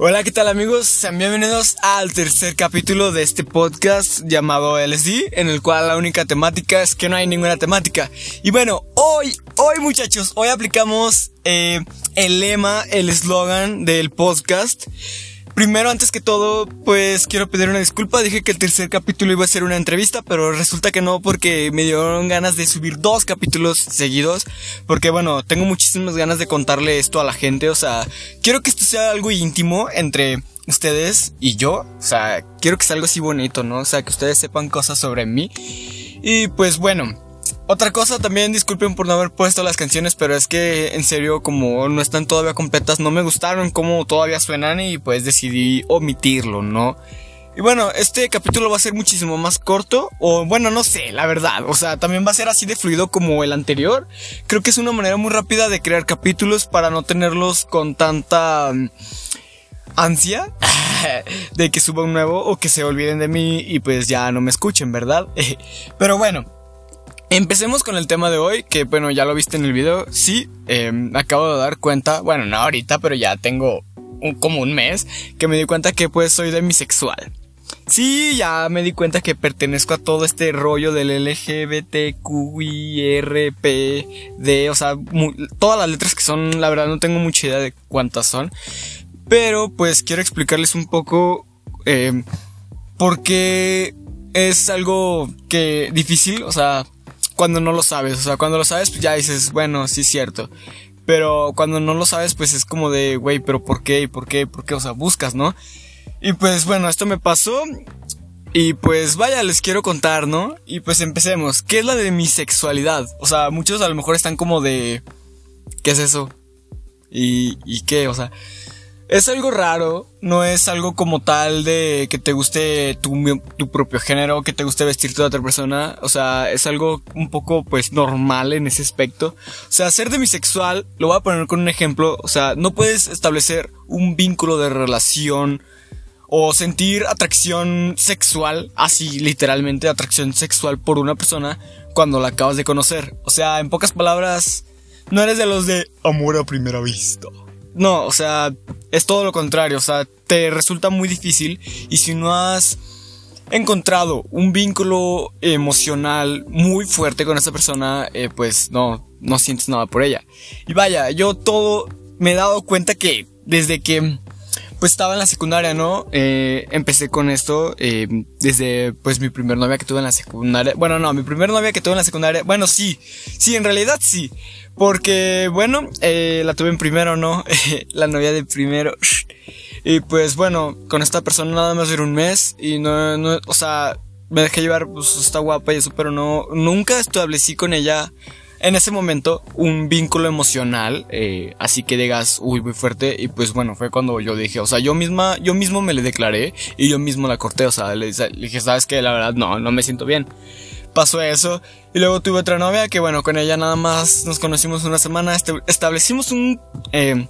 Hola, ¿qué tal amigos? Sean bienvenidos al tercer capítulo de este podcast llamado LSD, en el cual la única temática es que no hay ninguna temática. Y bueno, hoy, hoy muchachos, hoy aplicamos eh, el lema, el eslogan del podcast. Primero, antes que todo, pues quiero pedir una disculpa. Dije que el tercer capítulo iba a ser una entrevista, pero resulta que no porque me dieron ganas de subir dos capítulos seguidos. Porque bueno, tengo muchísimas ganas de contarle esto a la gente. O sea, quiero que esto sea algo íntimo entre ustedes y yo. O sea, quiero que sea algo así bonito, ¿no? O sea, que ustedes sepan cosas sobre mí. Y pues bueno, otra cosa también, disculpen por no haber puesto las canciones, pero es que en serio como no están todavía completas, no me gustaron cómo todavía suenan y pues decidí omitirlo, ¿no? Y bueno, este capítulo va a ser muchísimo más corto, o bueno, no sé, la verdad, o sea, también va a ser así de fluido como el anterior. Creo que es una manera muy rápida de crear capítulos para no tenerlos con tanta mm, ansia de que suba un nuevo o que se olviden de mí y pues ya no me escuchen, ¿verdad? Pero bueno, Empecemos con el tema de hoy, que bueno, ya lo viste en el video. Sí, eh, acabo de dar cuenta, bueno, no ahorita, pero ya tengo como un mes que me di cuenta que pues soy demisexual. Sí, ya me di cuenta que pertenezco a todo este rollo del LGBTQIRPD, o sea, todas las letras que son, la verdad no tengo mucha idea de cuántas son. Pero pues quiero explicarles un poco eh, por qué es algo que difícil, o sea, cuando no lo sabes. O sea, cuando lo sabes, pues ya dices, bueno, sí es cierto. Pero cuando no lo sabes, pues es como de, güey, pero ¿por qué? ¿Por qué? ¿Por qué? O sea, buscas, ¿no? Y pues bueno, esto me pasó. Y pues vaya, les quiero contar, ¿no? Y pues empecemos. ¿Qué es la de mi sexualidad? O sea, muchos a lo mejor están como de... ¿Qué es eso? ¿Y, y qué? O sea, es algo raro, no es algo como tal de que te guste tu, tu, propio género, que te guste vestirte de otra persona, o sea, es algo un poco pues normal en ese aspecto. O sea, ser demisexual, lo voy a poner con un ejemplo, o sea, no puedes establecer un vínculo de relación o sentir atracción sexual, así literalmente atracción sexual por una persona cuando la acabas de conocer. O sea, en pocas palabras, no eres de los de amor a primera vista. No, o sea, es todo lo contrario, o sea, te resulta muy difícil y si no has encontrado un vínculo emocional muy fuerte con esa persona, eh, pues no, no sientes nada por ella. Y vaya, yo todo me he dado cuenta que desde que pues estaba en la secundaria, ¿no? Eh, empecé con esto eh, desde pues mi primer novia que tuve en la secundaria. Bueno, no, mi primer novia que tuve en la secundaria. Bueno, sí, sí, en realidad sí. Porque, bueno, eh, la tuve en primero, ¿no? la novia de primero. Y pues bueno, con esta persona nada más duró un mes y no, no, o sea, me dejé llevar, pues está guapa y eso, pero no, nunca establecí con ella en ese momento un vínculo emocional, eh, así que digas, uy, muy fuerte, y pues bueno, fue cuando yo dije, o sea, yo misma, yo mismo me le declaré y yo mismo la corté, o sea, le, dije, sabes que la verdad no, no me siento bien. Pasó eso, y luego tuve otra novia que bueno, con ella nada más nos conocimos una semana, este, establecimos un eh,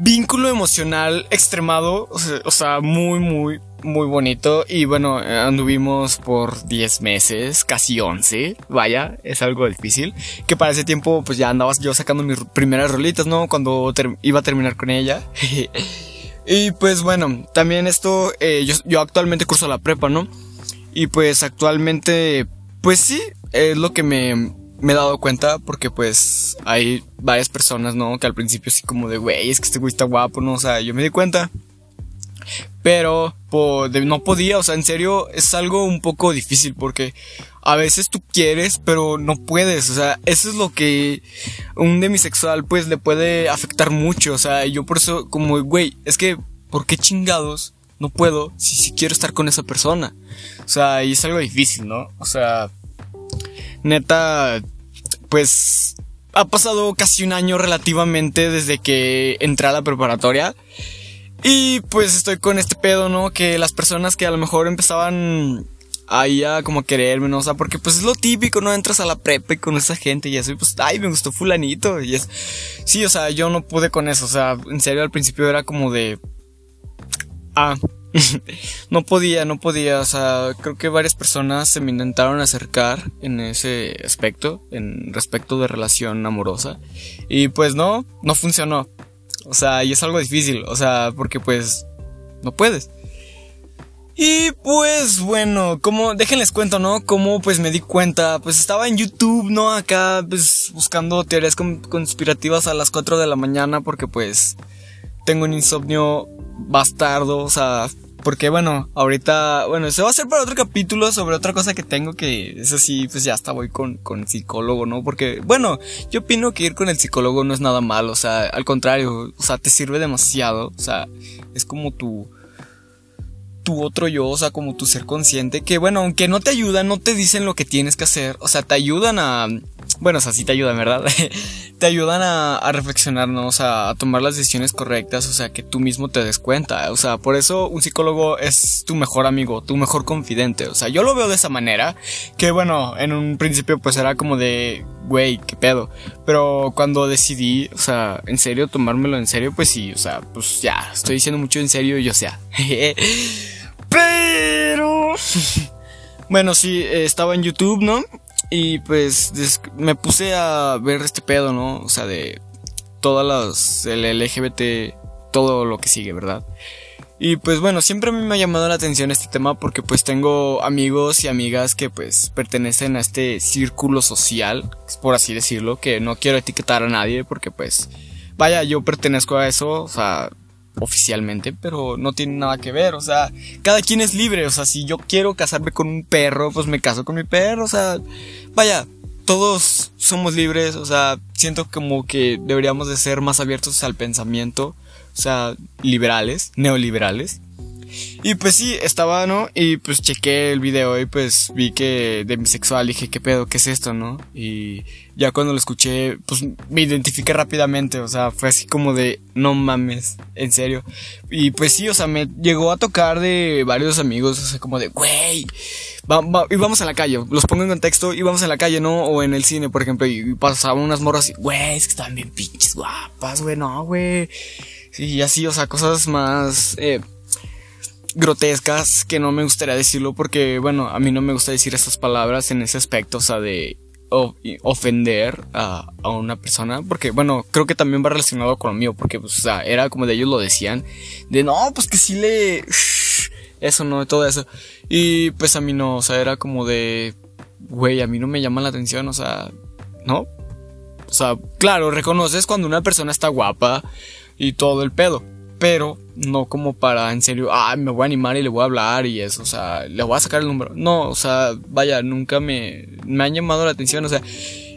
vínculo emocional extremado, o sea, muy, muy, muy bonito. Y bueno, anduvimos por 10 meses, casi 11. Vaya, es algo difícil. Que para ese tiempo, pues ya andabas yo sacando mis primeras rolitas, ¿no? Cuando iba a terminar con ella. y pues bueno, también esto, eh, yo, yo actualmente curso la prepa, ¿no? Y pues actualmente, pues sí, es lo que me, me he dado cuenta porque pues hay varias personas, ¿no? Que al principio sí como de, güey, es que este güey está guapo, ¿no? O sea, yo me di cuenta. Pero no podía, o sea, en serio es algo un poco difícil porque a veces tú quieres, pero no puedes, o sea, eso es lo que un demisexual pues le puede afectar mucho, o sea, yo por eso como, güey, es que, ¿por qué chingados no puedo si, si quiero estar con esa persona? O sea, y es algo difícil, ¿no? O sea, neta, pues ha pasado casi un año relativamente desde que entré a la preparatoria. Y pues estoy con este pedo, ¿no? Que las personas que a lo mejor empezaban ahí a como quererme, ¿no? O sea, porque pues es lo típico, ¿no? Entras a la prepa y con esa gente y así, pues, ay, me gustó fulanito. Y es... Sí, o sea, yo no pude con eso. O sea, en serio al principio era como de... Ah, no podía, no podía, o sea, creo que varias personas se me intentaron acercar en ese aspecto, en respecto de relación amorosa, y pues no, no funcionó. O sea, y es algo difícil, o sea, porque pues no puedes. Y pues bueno, como déjenles cuento, ¿no? Como pues me di cuenta, pues estaba en YouTube, ¿no? Acá pues buscando teorías conspirativas a las 4 de la mañana porque pues tengo un insomnio bastardo, o sea, porque bueno, ahorita, bueno, se va a hacer para otro capítulo sobre otra cosa que tengo que, eso sí, pues ya hasta voy con, con psicólogo, ¿no? Porque, bueno, yo opino que ir con el psicólogo no es nada malo, o sea, al contrario, o sea, te sirve demasiado, o sea, es como tu tu otro yo, o sea, como tu ser consciente, que bueno, aunque no te ayudan, no te dicen lo que tienes que hacer, o sea, te ayudan a, bueno, o sea, sí te ayudan, ¿verdad? te ayudan a, a reflexionar, ¿no? O sea, a tomar las decisiones correctas, o sea, que tú mismo te des cuenta, o sea, por eso un psicólogo es tu mejor amigo, tu mejor confidente, o sea, yo lo veo de esa manera, que bueno, en un principio pues era como de, güey, qué pedo, pero cuando decidí, o sea, en serio, tomármelo en serio, pues sí, o sea, pues ya, estoy diciendo mucho en serio y o sea, pero... bueno, sí, estaba en YouTube, ¿no? Y pues me puse a ver este pedo, ¿no? O sea, de todas las, el LGBT, todo lo que sigue, ¿verdad? Y pues bueno, siempre a mí me ha llamado la atención este tema porque pues tengo amigos y amigas que pues pertenecen a este círculo social, por así decirlo, que no quiero etiquetar a nadie porque pues, vaya, yo pertenezco a eso, o sea, oficialmente, pero no tiene nada que ver, o sea, cada quien es libre, o sea, si yo quiero casarme con un perro, pues me caso con mi perro, o sea, vaya, todos somos libres, o sea, siento como que deberíamos de ser más abiertos al pensamiento, o sea, liberales, neoliberales. Y pues sí, estaba, ¿no? Y pues chequé el video y pues vi que de bisexual dije, ¿qué pedo? ¿Qué es esto, no? Y ya cuando lo escuché, pues me identifiqué rápidamente, o sea, fue así como de, no mames, en serio. Y pues sí, o sea, me llegó a tocar de varios amigos, o sea, como de, güey, y vamos a la calle, los pongo en contexto, íbamos a la calle, ¿no? O en el cine, por ejemplo, y pasaban unas morras y, güey, es que estaban bien pinches guapas, güey, no, güey. Y así, o sea, cosas más... Eh, grotescas que no me gustaría decirlo porque, bueno, a mí no me gusta decir esas palabras en ese aspecto, o sea, de ofender a, a, una persona, porque, bueno, creo que también va relacionado con lo mío, porque, pues, o sea, era como de ellos lo decían, de no, pues que sí le... Eso, no, todo eso. Y pues a mí no, o sea, era como de, güey, a mí no me llama la atención, o sea, ¿no? O sea, claro, reconoces cuando una persona está guapa y todo el pedo pero no como para en serio, ah, me voy a animar y le voy a hablar y eso, o sea, le voy a sacar el número. No, o sea, vaya, nunca me, me han llamado la atención, o sea,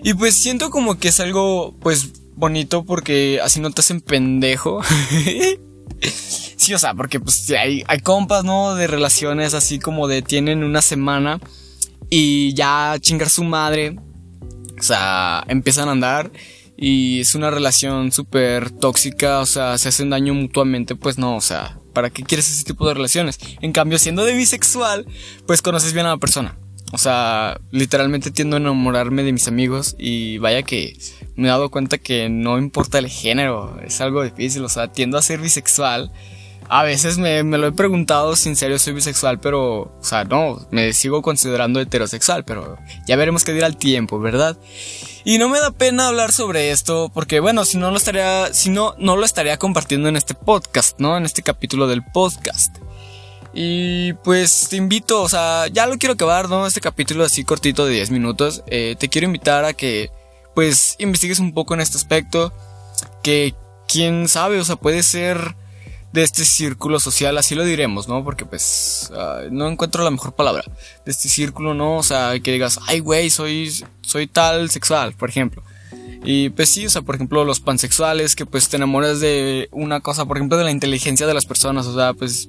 y pues siento como que es algo, pues, bonito porque así no te hacen pendejo. sí, o sea, porque pues hay, hay compas, ¿no? De relaciones así como de tienen una semana y ya chingar su madre, o sea, empiezan a andar y es una relación súper tóxica, o sea, se hacen daño mutuamente, pues no, o sea, ¿para qué quieres ese tipo de relaciones? En cambio, siendo de bisexual, pues conoces bien a la persona. O sea, literalmente tiendo a enamorarme de mis amigos y vaya que me he dado cuenta que no importa el género, es algo difícil, o sea, tiendo a ser bisexual. A veces me, me lo he preguntado si en serio soy bisexual, pero, o sea, no, me sigo considerando heterosexual, pero ya veremos qué dirá el tiempo, ¿verdad? Y no me da pena hablar sobre esto porque bueno, si no lo estaría, si no, no lo estaría compartiendo en este podcast, ¿no? En este capítulo del podcast. Y pues te invito, o sea, ya lo quiero acabar, ¿no? Este capítulo así cortito de 10 minutos. Eh, te quiero invitar a que pues investigues un poco en este aspecto. Que quién sabe, o sea, puede ser de este círculo social, así lo diremos, ¿no? Porque pues ah, no encuentro la mejor palabra. De este círculo, ¿no? O sea, que digas, ay, güey, soy, soy tal sexual, por ejemplo. Y pues sí, o sea, por ejemplo, los pansexuales, que pues te enamoras de una cosa, por ejemplo, de la inteligencia de las personas, o sea, pues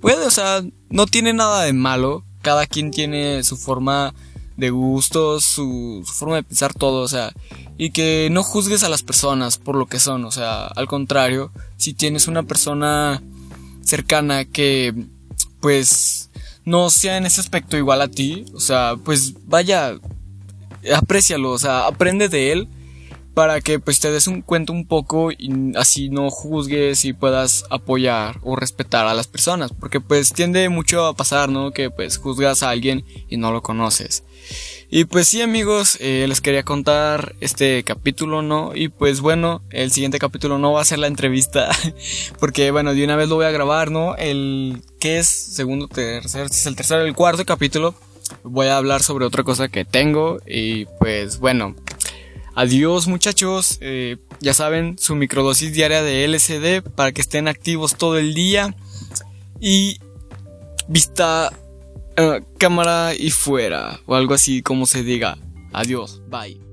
puede, o sea, no tiene nada de malo. Cada quien tiene su forma de gustos, su, su forma de pensar todo, o sea, y que no juzgues a las personas por lo que son, o sea, al contrario, si tienes una persona cercana que pues no sea en ese aspecto igual a ti, o sea, pues vaya, aprécialo, o sea, aprende de él, para que pues te des un cuento un poco y así no juzgues y puedas apoyar o respetar a las personas, porque pues tiende mucho a pasar, ¿no? Que pues juzgas a alguien y no lo conoces. Y pues sí amigos, eh, les quería contar este capítulo, ¿no? Y pues bueno, el siguiente capítulo no va a ser la entrevista, porque bueno, de una vez lo voy a grabar, ¿no? El que es segundo, tercer, es el tercero, el cuarto capítulo, voy a hablar sobre otra cosa que tengo y pues bueno, adiós muchachos, eh, ya saben, su microdosis diaria de LCD para que estén activos todo el día y vista eh, cámara y fuera, o algo así como se diga. Adiós, bye.